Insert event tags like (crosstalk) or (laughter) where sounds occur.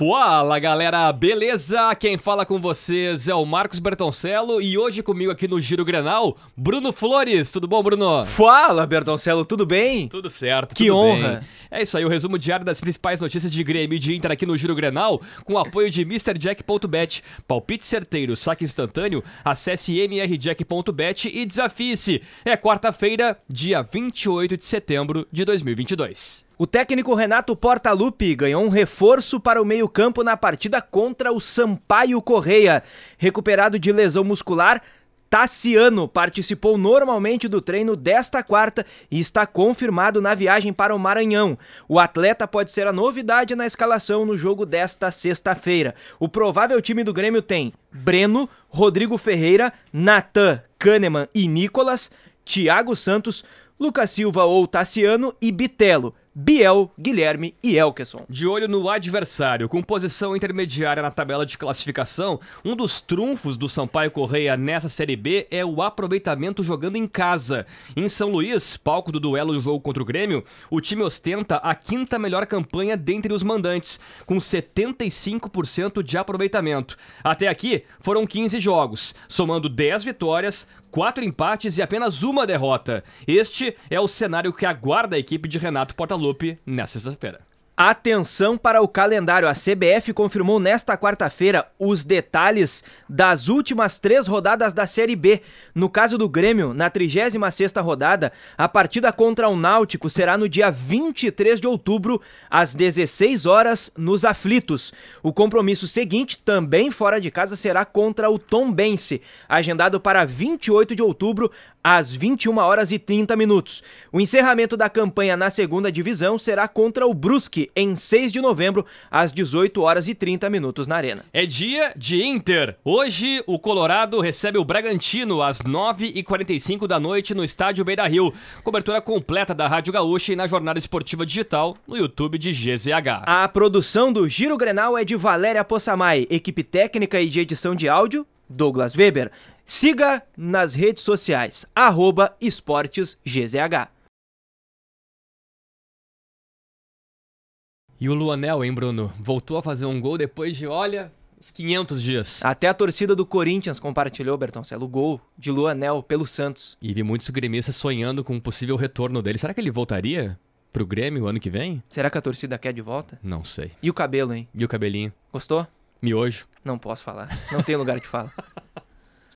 Fala galera, beleza? Quem fala com vocês é o Marcos Bertoncello e hoje comigo aqui no Giro Grenal, Bruno Flores. Tudo bom, Bruno? Fala, Bertoncello, tudo bem? Tudo certo, Que tudo honra. bem. É isso aí, o resumo diário das principais notícias de Grêmio e de Inter aqui no Giro Grenal, com apoio de MrJack.bet. Palpite certeiro, saque instantâneo, acesse mrjack.bet e desafie-se. É quarta-feira, dia 28 de setembro de 2022. O técnico Renato Portaluppi ganhou um reforço para o meio-campo na partida contra o Sampaio Correia. Recuperado de lesão muscular, Tassiano participou normalmente do treino desta quarta e está confirmado na viagem para o Maranhão. O atleta pode ser a novidade na escalação no jogo desta sexta-feira. O provável time do Grêmio tem Breno, Rodrigo Ferreira, Natan, Kahneman e Nicolas, Thiago Santos, Lucas Silva ou Tassiano e Bitelo. Biel, Guilherme e Elkeson. De olho no adversário, com posição intermediária na tabela de classificação, um dos trunfos do Sampaio Correia nessa Série B é o aproveitamento jogando em casa. Em São Luís, palco do duelo do jogo contra o Grêmio, o time ostenta a quinta melhor campanha dentre os mandantes, com 75% de aproveitamento. Até aqui foram 15 jogos, somando 10 vitórias, quatro empates e apenas uma derrota. Este é o cenário que aguarda a equipe de Renato Portaluppi nesta sexta-feira. Atenção para o calendário. A CBF confirmou nesta quarta-feira os detalhes das últimas três rodadas da Série B. No caso do Grêmio, na 36ª rodada, a partida contra o Náutico será no dia 23 de outubro, às 16 horas, nos Aflitos. O compromisso seguinte, também fora de casa, será contra o Tombense, agendado para 28 de outubro, às 21 horas e 30 minutos. O encerramento da campanha na segunda divisão será contra o Brusque em 6 de novembro, às 18 horas e 30 minutos na Arena. É dia de Inter. Hoje, o Colorado recebe o Bragantino às 9h45 da noite no estádio Beira Rio. Cobertura completa da Rádio Gaúcha e na jornada esportiva digital no YouTube de GZH. A produção do Giro Grenal é de Valéria Possamay, equipe técnica e de edição de áudio, Douglas Weber. Siga nas redes sociais, arroba esportesgzh. E o Luanel, hein, Bruno? Voltou a fazer um gol depois de, olha, uns 500 dias. Até a torcida do Corinthians compartilhou, Bertoncelo, o gol de Luanel pelo Santos. E vi muitos gremistas sonhando com um possível retorno dele. Será que ele voltaria pro Grêmio ano que vem? Será que a torcida quer de volta? Não sei. E o cabelo, hein? E o cabelinho? Gostou? Miojo? Não posso falar. Não tem lugar de fala. (laughs)